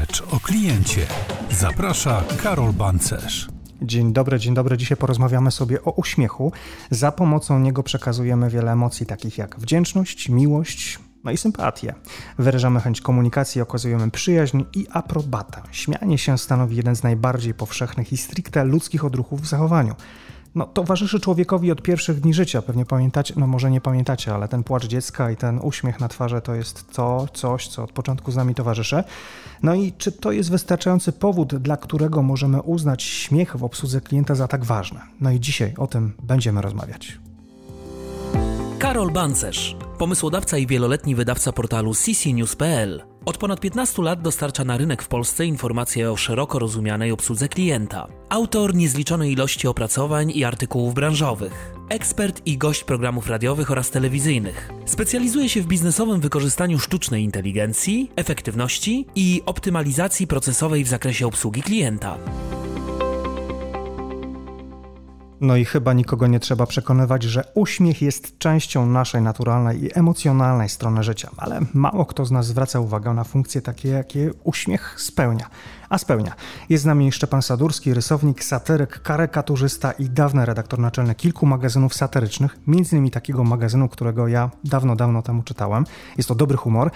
Rzecz o kliencie. Zaprasza Karol Bancerz. Dzień dobry, dzień dobry. Dzisiaj porozmawiamy sobie o uśmiechu. Za pomocą niego przekazujemy wiele emocji, takich jak wdzięczność, miłość, no i sympatię. Wyrażamy chęć komunikacji, okazujemy przyjaźń i aprobatę. Śmianie się stanowi jeden z najbardziej powszechnych i stricte ludzkich odruchów w zachowaniu no, towarzyszy człowiekowi od pierwszych dni życia. Pewnie pamiętacie, no może nie pamiętacie, ale ten płacz dziecka i ten uśmiech na twarzy to jest to, coś, co od początku z nami towarzyszy. No i czy to jest wystarczający powód, dla którego możemy uznać śmiech w obsłudze klienta za tak ważne? No i dzisiaj o tym będziemy rozmawiać. Karol Bancerz, pomysłodawca i wieloletni wydawca portalu ccnews.pl. Od ponad 15 lat dostarcza na rynek w Polsce informacje o szeroko rozumianej obsłudze klienta. Autor niezliczonej ilości opracowań i artykułów branżowych. Ekspert i gość programów radiowych oraz telewizyjnych. Specjalizuje się w biznesowym wykorzystaniu sztucznej inteligencji, efektywności i optymalizacji procesowej w zakresie obsługi klienta. No i chyba nikogo nie trzeba przekonywać, że uśmiech jest częścią naszej naturalnej i emocjonalnej strony życia, ale mało kto z nas zwraca uwagę na funkcje takie, jakie uśmiech spełnia. A spełnia. Jest z nami Szczepan Sadurski, rysownik, satyryk, karykaturzysta i dawny redaktor naczelny kilku magazynów satyrycznych, innymi takiego magazynu, którego ja dawno, dawno temu czytałem. Jest to dobry humor.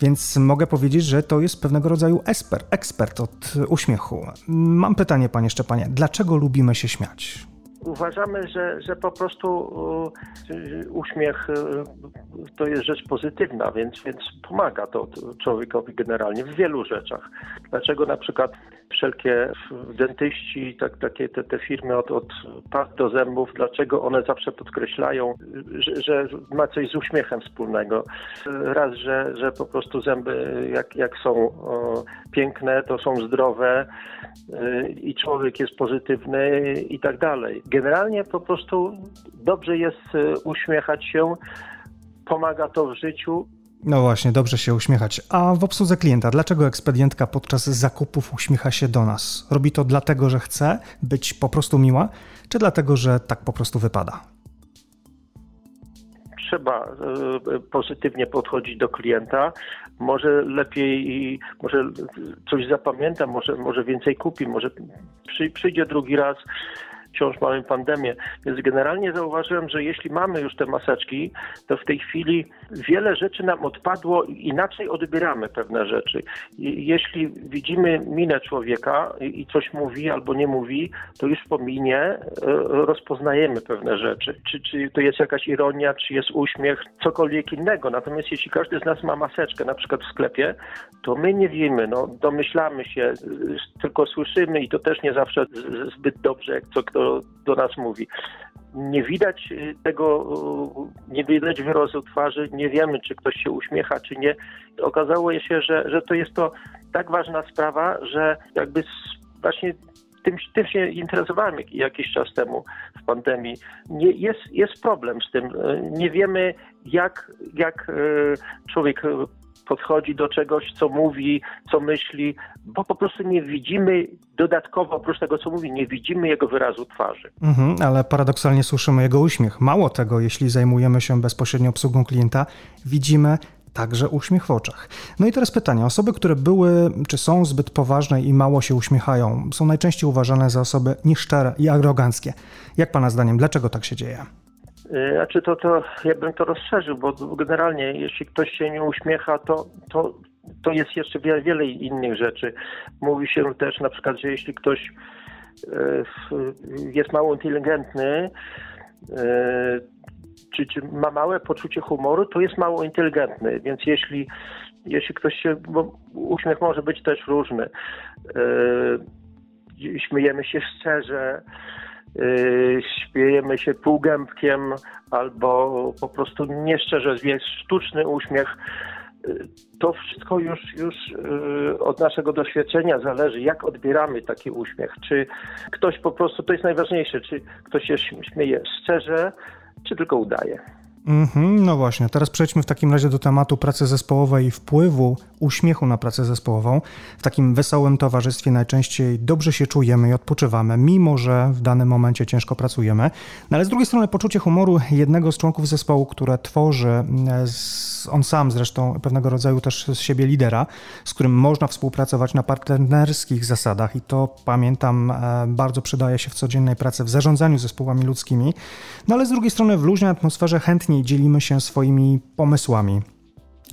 Więc mogę powiedzieć, że to jest pewnego rodzaju ekspert, ekspert od uśmiechu. Mam pytanie, panie Szczepanie, dlaczego lubimy się śmiać? Uważamy, że, że po prostu uśmiech to jest rzecz pozytywna, więc, więc pomaga to człowiekowi generalnie w wielu rzeczach. Dlaczego na przykład wszelkie dentyści, tak, takie te, te firmy od, od do zębów, dlaczego one zawsze podkreślają, że, że, ma coś z uśmiechem wspólnego. Raz, że, że po prostu zęby jak, jak są o, piękne, to są zdrowe y, i człowiek jest pozytywny i tak dalej. Generalnie po prostu dobrze jest y, uśmiechać się, pomaga to w życiu no właśnie, dobrze się uśmiechać. A w obsłudze klienta, dlaczego ekspedientka podczas zakupów uśmiecha się do nas? Robi to dlatego, że chce być po prostu miła, czy dlatego, że tak po prostu wypada? Trzeba e, pozytywnie podchodzić do klienta. Może lepiej, może coś zapamięta, może, może więcej kupi, może przyjdzie drugi raz wciąż mamy pandemię. Więc generalnie zauważyłem, że jeśli mamy już te maseczki, to w tej chwili wiele rzeczy nam odpadło inaczej odbieramy pewne rzeczy. Jeśli widzimy minę człowieka i coś mówi albo nie mówi, to już po minie e, rozpoznajemy pewne rzeczy. Czy, czy to jest jakaś ironia, czy jest uśmiech, cokolwiek innego. Natomiast jeśli każdy z nas ma maseczkę, na przykład w sklepie, to my nie wiemy, no, domyślamy się, tylko słyszymy i to też nie zawsze zbyt dobrze, jak co kto do, nas mówi. Nie widać y, tego, y, nie widać wyrazu twarzy, nie wiemy, czy ktoś się uśmiecha, czy nie. Okazało się, że, że to jest to tak ważna sprawa, że jakby właśnie tym, tym się interesowałem jakiś czas temu w pandemii. Nie, jest, jest problem z tym. Y, nie wiemy, jak, jak człowiek podchodzi do czegoś, co mówi, co myśli, bo po prostu nie widzimy dodatkowo, oprócz tego, co mówi, nie widzimy jego wyrazu twarzy. Mhm, ale paradoksalnie słyszymy jego uśmiech. Mało tego, jeśli zajmujemy się bezpośrednio obsługą klienta, widzimy także uśmiech w oczach. No i teraz pytanie. Osoby, które były czy są zbyt poważne i mało się uśmiechają, są najczęściej uważane za osoby nieszczere i aroganckie. Jak Pana zdaniem, dlaczego tak się dzieje? Y, znaczy to, to ja bym to rozszerzył, bo generalnie jeśli ktoś się nie uśmiecha, to, to, to jest jeszcze wiele, wiele innych rzeczy. Mówi się też na przykład, że jeśli ktoś y, jest mało inteligentny, y, czy, czy ma małe poczucie humoru, to jest mało inteligentny. Więc jeśli, jeśli ktoś się, bo uśmiech może być też różny, śmiejemy się szczerze, Yy, śmiejemy się półgębkiem albo po prostu nieszczerze, jest sztuczny uśmiech. Yy, to wszystko już, już yy, od naszego doświadczenia zależy, jak odbieramy taki uśmiech. Czy ktoś po prostu, to jest najważniejsze, czy ktoś się śmieje szczerze, czy tylko udaje. Mhm, no właśnie, teraz przejdźmy w takim razie do tematu pracy zespołowej i wpływu uśmiechu na pracę zespołową. W takim wesołym towarzystwie najczęściej dobrze się czujemy i odpoczywamy, mimo że w danym momencie ciężko pracujemy. No ale z drugiej strony poczucie humoru jednego z członków zespołu, które tworzy, e, on sam zresztą pewnego rodzaju też z siebie lidera, z którym można współpracować na partnerskich zasadach i to pamiętam e, bardzo przydaje się w codziennej pracy w zarządzaniu zespołami ludzkimi. No ale z drugiej strony w luźnej atmosferze chętniej dzielimy się swoimi pomysłami,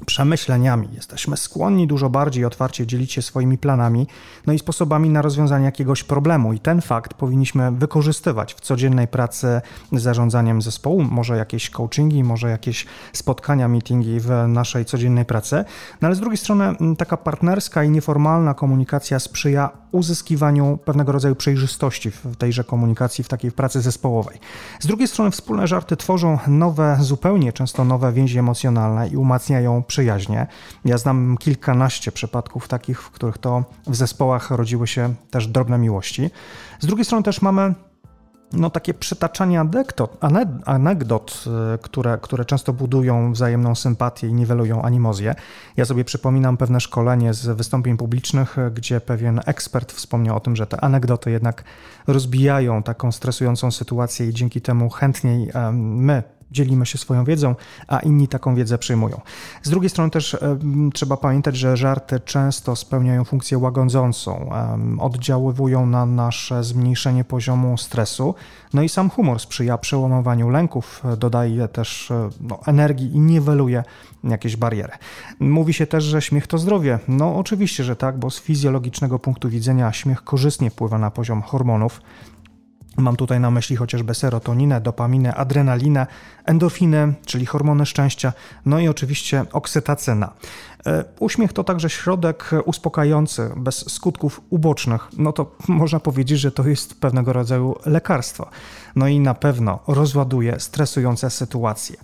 przemyśleniami. Jesteśmy skłonni dużo bardziej otwarcie dzielić się swoimi planami, no i sposobami na rozwiązanie jakiegoś problemu. I ten fakt powinniśmy wykorzystywać w codziennej pracy z zarządzaniem zespołu, może jakieś coachingi, może jakieś spotkania, meetingi w naszej codziennej pracy. No ale z drugiej strony taka partnerska i nieformalna komunikacja sprzyja uzyskiwaniu pewnego rodzaju przejrzystości w tejże komunikacji, w takiej pracy zespołowej. Z drugiej strony wspólne żarty tworzą nowe, zupełnie często nowe więzi emocjonalne i umacniają przyjaźnie. Ja znam kilkanaście przypadków takich, w których to w zespołach rodziły się też drobne miłości. Z drugiej strony też mamy no, takie przytaczanie anegdot, anegdot które, które często budują wzajemną sympatię i niwelują animozję. Ja sobie przypominam pewne szkolenie z wystąpień publicznych, gdzie pewien ekspert wspomniał o tym, że te anegdoty jednak rozbijają taką stresującą sytuację i dzięki temu chętniej my, dzielimy się swoją wiedzą, a inni taką wiedzę przyjmują. Z drugiej strony też trzeba pamiętać, że żarty często spełniają funkcję łagodzącą, oddziaływują na nasze zmniejszenie poziomu stresu, no i sam humor sprzyja przełamowaniu lęków, dodaje też e, no, energii i niweluje jakieś bariery. Mówi się też, że śmiech to zdrowie. No oczywiście, że tak, bo z fizjologicznego punktu widzenia śmiech korzystnie wpływa na poziom hormonów, Mam tutaj na myśli chociażby serotoninę, dopaminę, adrenalinę, endorfinę, czyli hormony szczęścia, no i oczywiście oksytacyna. E, uśmiech to także środek uspokajający, bez skutków ubocznych. No to można powiedzieć, że to jest pewnego rodzaju lekarstwo. No i na pewno rozładuje stresujące sytuacje.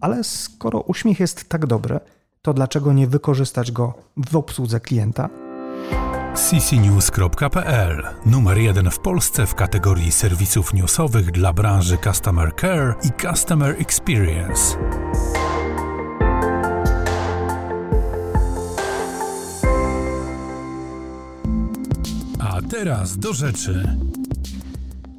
Ale skoro uśmiech jest tak dobry, to dlaczego nie wykorzystać go w obsłudze klienta? ccnews.pl Numer jeden w Polsce w kategorii serwisów newsowych dla branży Customer Care i Customer Experience. A teraz do rzeczy.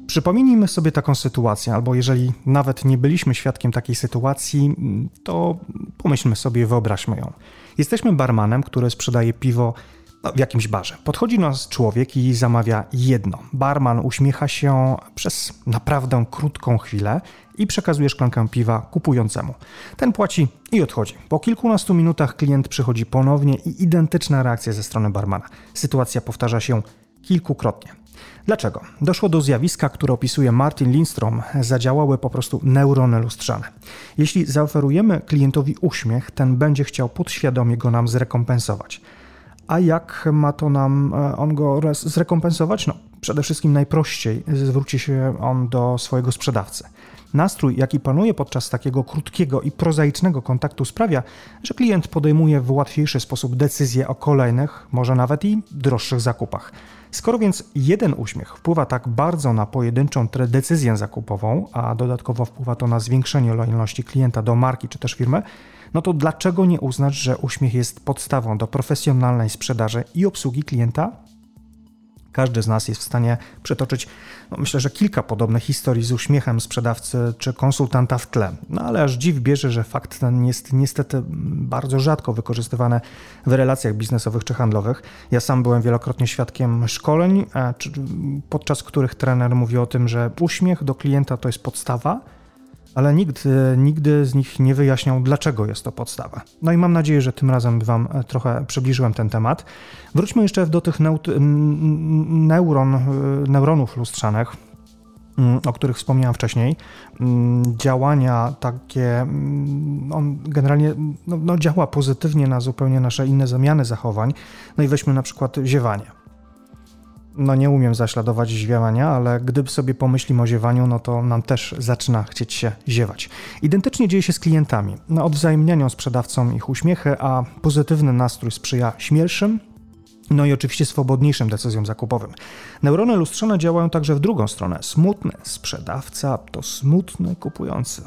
Przypomnijmy sobie taką sytuację, albo jeżeli nawet nie byliśmy świadkiem takiej sytuacji, to pomyślmy sobie, wyobraźmy ją. Jesteśmy barmanem, który sprzedaje piwo w jakimś barze. Podchodzi nas człowiek i zamawia jedno. Barman uśmiecha się przez naprawdę krótką chwilę i przekazuje szklankę piwa kupującemu. Ten płaci i odchodzi. Po kilkunastu minutach klient przychodzi ponownie i identyczna reakcja ze strony barmana. Sytuacja powtarza się kilkukrotnie. Dlaczego? Doszło do zjawiska, które opisuje Martin Lindstrom. Zadziałały po prostu neurony lustrzane. Jeśli zaoferujemy klientowi uśmiech, ten będzie chciał podświadomie go nam zrekompensować. A jak ma to nam e, on go zrekompensować? No, przede wszystkim najprościej zwróci się on do swojego sprzedawcy. Nastrój, jaki panuje podczas takiego krótkiego i prozaicznego kontaktu, sprawia, że klient podejmuje w łatwiejszy sposób decyzje o kolejnych, może nawet i droższych zakupach. Skoro więc jeden uśmiech wpływa tak bardzo na pojedynczą decyzję zakupową, a dodatkowo wpływa to na zwiększenie lojalności klienta do marki czy też firmy, no to dlaczego nie uznać, że uśmiech jest podstawą do profesjonalnej sprzedaży i obsługi klienta? Każdy z nas jest w stanie przetoczyć, no myślę, że kilka podobnych historii z uśmiechem sprzedawcy czy konsultanta w tle. No ale aż dziw bierze, że fakt ten jest niestety bardzo rzadko wykorzystywany w relacjach biznesowych czy handlowych. Ja sam byłem wielokrotnie świadkiem szkoleń, podczas których trener mówi o tym, że uśmiech do klienta to jest podstawa, ale nikt e, nigdy z nich nie wyjaśniał, dlaczego jest to podstawa. No i mam nadzieję, że tym razem Wam e, trochę przybliżyłem ten temat. Wróćmy jeszcze do tych neuron, e, neuronów lustrzanych, o których wspomniałem wcześniej. Działania takie, on generalnie no, no działa pozytywnie na zupełnie nasze inne zamiany zachowań. No i weźmy na przykład ziewanie no nie umiem zaśladować ziewania, ale gdyby sobie pomyślimy o ziewaniu, no to nam też zaczyna chcieć się ziewać. Identycznie dzieje się z klientami. No, odwzajemnianiu sprzedawcom ich uśmiechy, a pozytywny nastrój sprzyja śmielszym, no i oczywiście swobodniejszym decyzjom zakupowym. Neurony lustrzane działają także w drugą stronę. Smutny sprzedawca to smutny kupujący.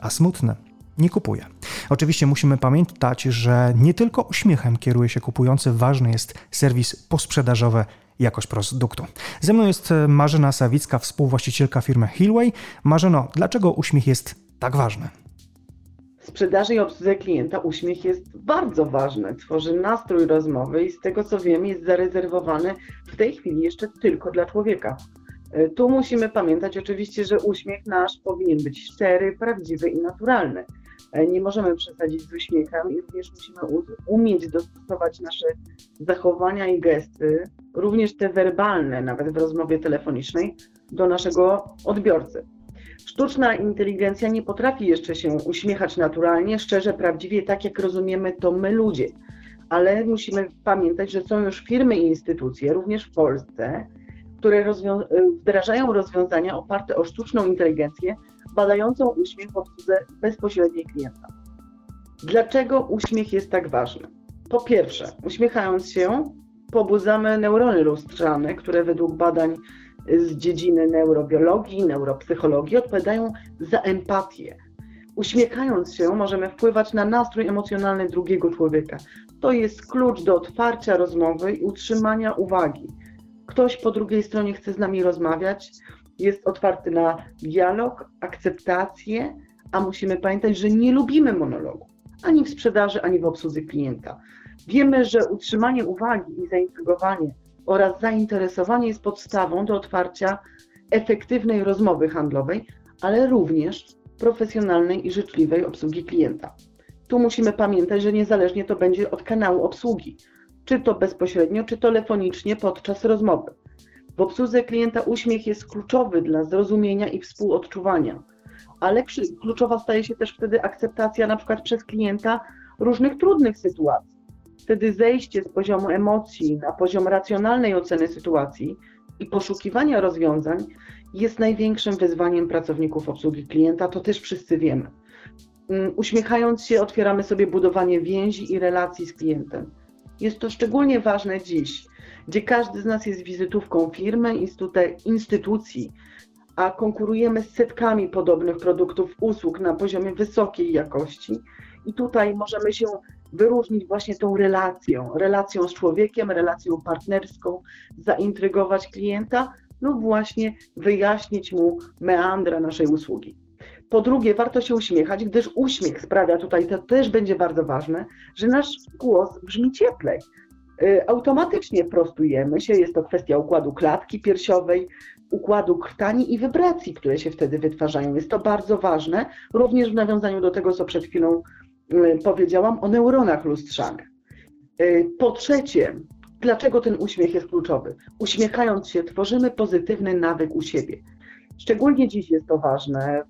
a smutny nie kupuje. Oczywiście musimy pamiętać, że nie tylko uśmiechem kieruje się kupujący, ważny jest serwis posprzedażowy jakość produktu. Ze mną jest Marzena Sawicka, współwłaścicielka firmy Hillway. Marzeno, dlaczego uśmiech jest tak ważny? W sprzedaży i obsłudze klienta uśmiech jest bardzo ważny. Tworzy nastrój rozmowy i z tego co wiem jest zarezerwowany w tej chwili jeszcze tylko dla człowieka. E, tu musimy pamiętać oczywiście, że uśmiech nasz powinien być szczery, prawdziwy i naturalny. E, nie możemy przesadzić z uśmiechem i również musimy umieć dostosować nasze zachowania i gesty, również te werbalne, nawet w rozmowie telefonicznej, do naszego odbiorcy. Sztuczna inteligencja nie potrafi jeszcze się uśmiechać naturalnie, szczerze, prawdziwie, tak jak rozumiemy to my ludzie. Ale musimy pamiętać, że są już firmy i instytucje, również w Polsce, które rozwią wdrażają rozwiązania oparte o sztuczną inteligencję, badającą uśmiech w obsłudze bezpośredniej klienta. Dlaczego uśmiech jest tak ważny? Po pierwsze, uśmiechając się, pobudzamy neurony lustrzane, które według badań z dziedziny neurobiologii, neuropsychologii odpowiadają za empatię. Uśmiechając się, możemy wpływać na nastrój emocjonalny drugiego człowieka. To jest klucz do otwarcia rozmowy i utrzymania uwagi. Ktoś po drugiej stronie chce z nami rozmawiać, jest otwarty na dialog, akceptację, a musimy pamiętać, że nie lubimy monologu ani w sprzedaży, ani w obsłudze klienta. Wiemy, że utrzymanie uwagi i zaintrygowanie oraz zainteresowanie jest podstawą do otwarcia efektywnej rozmowy handlowej, ale również profesjonalnej i życzliwej obsługi klienta. Tu musimy pamiętać, że niezależnie to będzie od kanału obsługi, czy to bezpośrednio, czy telefonicznie podczas rozmowy. W obsłudze klienta uśmiech jest kluczowy dla zrozumienia i współodczuwania, ale kluczowa staje się też wtedy akceptacja na przykład przez klienta różnych trudnych sytuacji. Wtedy zejście z poziomu emocji na poziom racjonalnej oceny sytuacji i poszukiwania rozwiązań jest największym wyzwaniem pracowników obsługi klienta, to też wszyscy wiemy. Mm, uśmiechając się, otwieramy sobie budowanie więzi i relacji z klientem. Jest to szczególnie ważne dziś, gdzie każdy z nas jest wizytówką firmy, instytucji, a konkurujemy z setkami podobnych produktów, usług na poziomie wysokiej jakości. I tutaj możemy się wyróżnić właśnie tą relacją, relacją z człowiekiem, relacją partnerską, zaintrygować klienta lub właśnie wyjaśnić mu meandra naszej usługi. Po drugie, warto się uśmiechać, gdyż uśmiech sprawia tutaj, to też będzie bardzo ważne, że nasz głos brzmi cieplej. Y, automatycznie prostujemy się, jest to kwestia układu klatki piersiowej, układu krtani i wibracji, które się wtedy wytwarzają. Jest to bardzo ważne, również w nawiązaniu do tego, co przed chwilą y, powiedziałam o neuronach lustrzanych. Po trzecie, dlaczego ten uśmiech jest kluczowy? Uśmiechając się, tworzymy pozytywny nawyk u siebie. Szczególnie dziś jest to ważne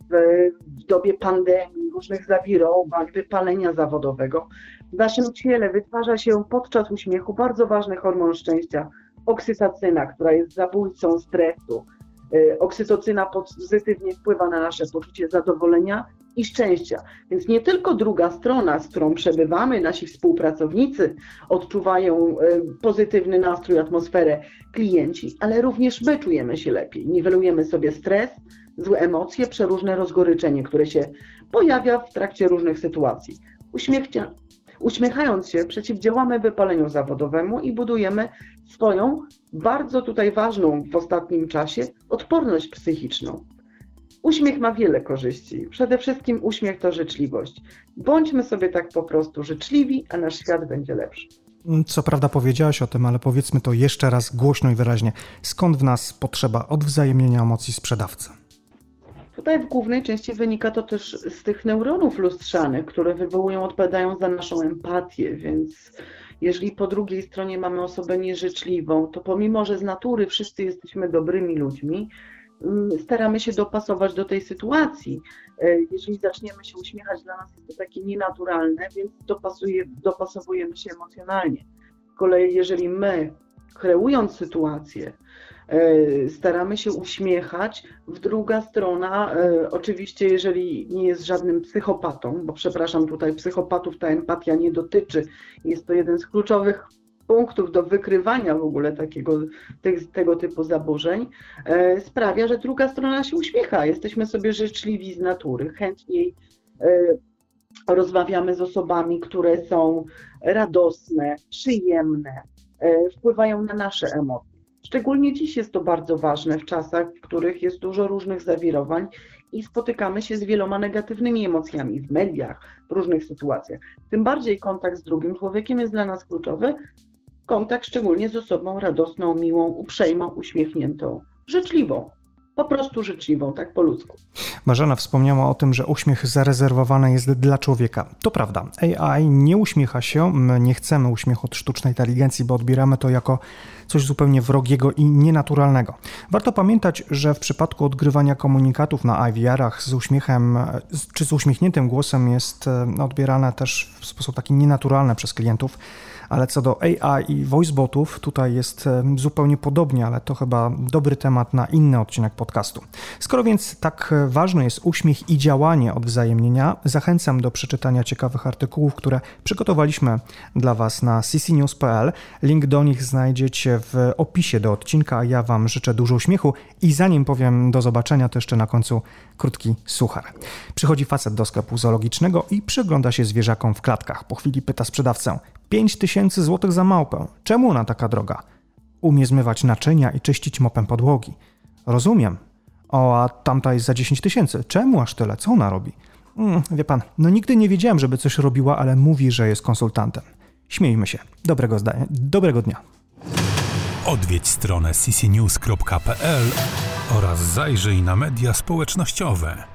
w dobie pandemii, różnych zawirowań, wypalenia zawodowego. W naszym ciele wytwarza się podczas uśmiechu bardzo ważny hormon szczęścia, oksytocyna, która jest zabójcą stresu. Y, oksytocyna pozytywnie wpływa na nasze poczucie zadowolenia i szczęścia. Więc nie tylko druga strona, z którą przebywamy, nasi współpracownicy odczuwają y, pozytywny nastrój, atmosferę, klienci, ale również my czujemy się lepiej. Niwelujemy sobie stres, złe emocje, przeróżne rozgoryczenie, które się pojawia w trakcie różnych sytuacji. Uśmiechnia, uśmiechając się, przeciwdziałamy wypaleniu zawodowemu i budujemy swoją, bardzo tutaj ważną w ostatnim czasie, odporność psychiczną. Uśmiech ma wiele korzyści. Przede wszystkim uśmiech to życzliwość. Bądźmy sobie tak po prostu życzliwi, a nasz świat będzie lepszy. Co prawda powiedziałaś o tym, ale powiedzmy to jeszcze raz głośno i wyraźnie. Skąd w nas potrzeba odwzajemnienia emocji sprzedawcy? Tutaj w głównej części wynika to też z tych neuronów lustrzanych, które wywołują, odpowiadają za naszą empatię, więc jeżeli po drugiej stronie mamy osobę nieżyczliwą, to pomimo, że z natury wszyscy jesteśmy dobrymi ludźmi, mm, staramy się dopasować do tej sytuacji. E, jeżeli zaczniemy się uśmiechać, dla nas jest to takie nienaturalne, więc dopasuje, dopasowujemy się emocjonalnie. Z kolei, jeżeli my, kreując sytuację, E, staramy się uśmiechać. W druga strona, oczywiście, jeżeli nie jest żadnym psychopatą, bo przepraszam, tutaj psychopatów ta empatia nie dotyczy, jest to jeden z kluczowych punktów do wykrywania w ogóle takiego, tego typu zaburzeń, e, sprawia, że druga strona się uśmiecha. Jesteśmy sobie życzliwi z natury, chętniej rozmawiamy z osobami, które są radosne, przyjemne, wpływają na nasze emocje. Szczególnie dziś jest to bardzo ważne w czasach, w których jest dużo różnych zawirowań i spotykamy się z wieloma negatywnymi emocjami w mediach, w różnych sytuacjach. Tym bardziej kontakt z drugim człowiekiem jest dla nas kluczowy. Kontakt szczególnie z osobą radosną, miłą, uprzejmą, uśmiechniętą, życzliwą po prostu życzliwą, tak po ludzku. Marzena wspomniała o tym, że uśmiech zarezerwowany jest dla człowieka. To prawda. AI nie uśmiecha się, my nie chcemy uśmiechu od sztucznej inteligencji, bo odbieramy to jako coś zupełnie wrogiego i nienaturalnego. Warto pamiętać, że w przypadku odgrywania komunikatów na IVR-ach z uśmiechem czy z uśmiechniętym głosem jest e, odbierane też w sposób taki nienaturalny przez klientów ale co do AI i voicebotów, tutaj jest zupełnie podobnie, ale to chyba dobry temat na inny odcinek podcastu. Skoro więc tak ważny jest uśmiech i działanie odwzajemnienia, zachęcam do przeczytania ciekawych artykułów, które przygotowaliśmy dla Was na ccnews.pl. Link do nich znajdziecie w opisie do odcinka, ja Wam życzę dużo uśmiechu i zanim powiem do zobaczenia, to jeszcze na końcu krótki suchar. Przychodzi facet do sklepu zoologicznego i przygląda się zwierzakom w klatkach. Po chwili pyta sprzedawcę, 5 tysięcy złotych za małpę. Czemu ona taka droga? Umie zmywać naczynia i czyścić mopem podłogi. Rozumiem. O, a tamta jest za 10 tysięcy. Czemu aż tyle? Co ona robi? Mm, wie pan, no nigdy nie wiedziałem, żeby coś robiła, ale mówi, że jest konsultantem. Śmiejmy się. Dobrego zdania. Dobrego dnia. Odwiedź stronę ccnews.pl oraz zajrzyj na media społecznościowe.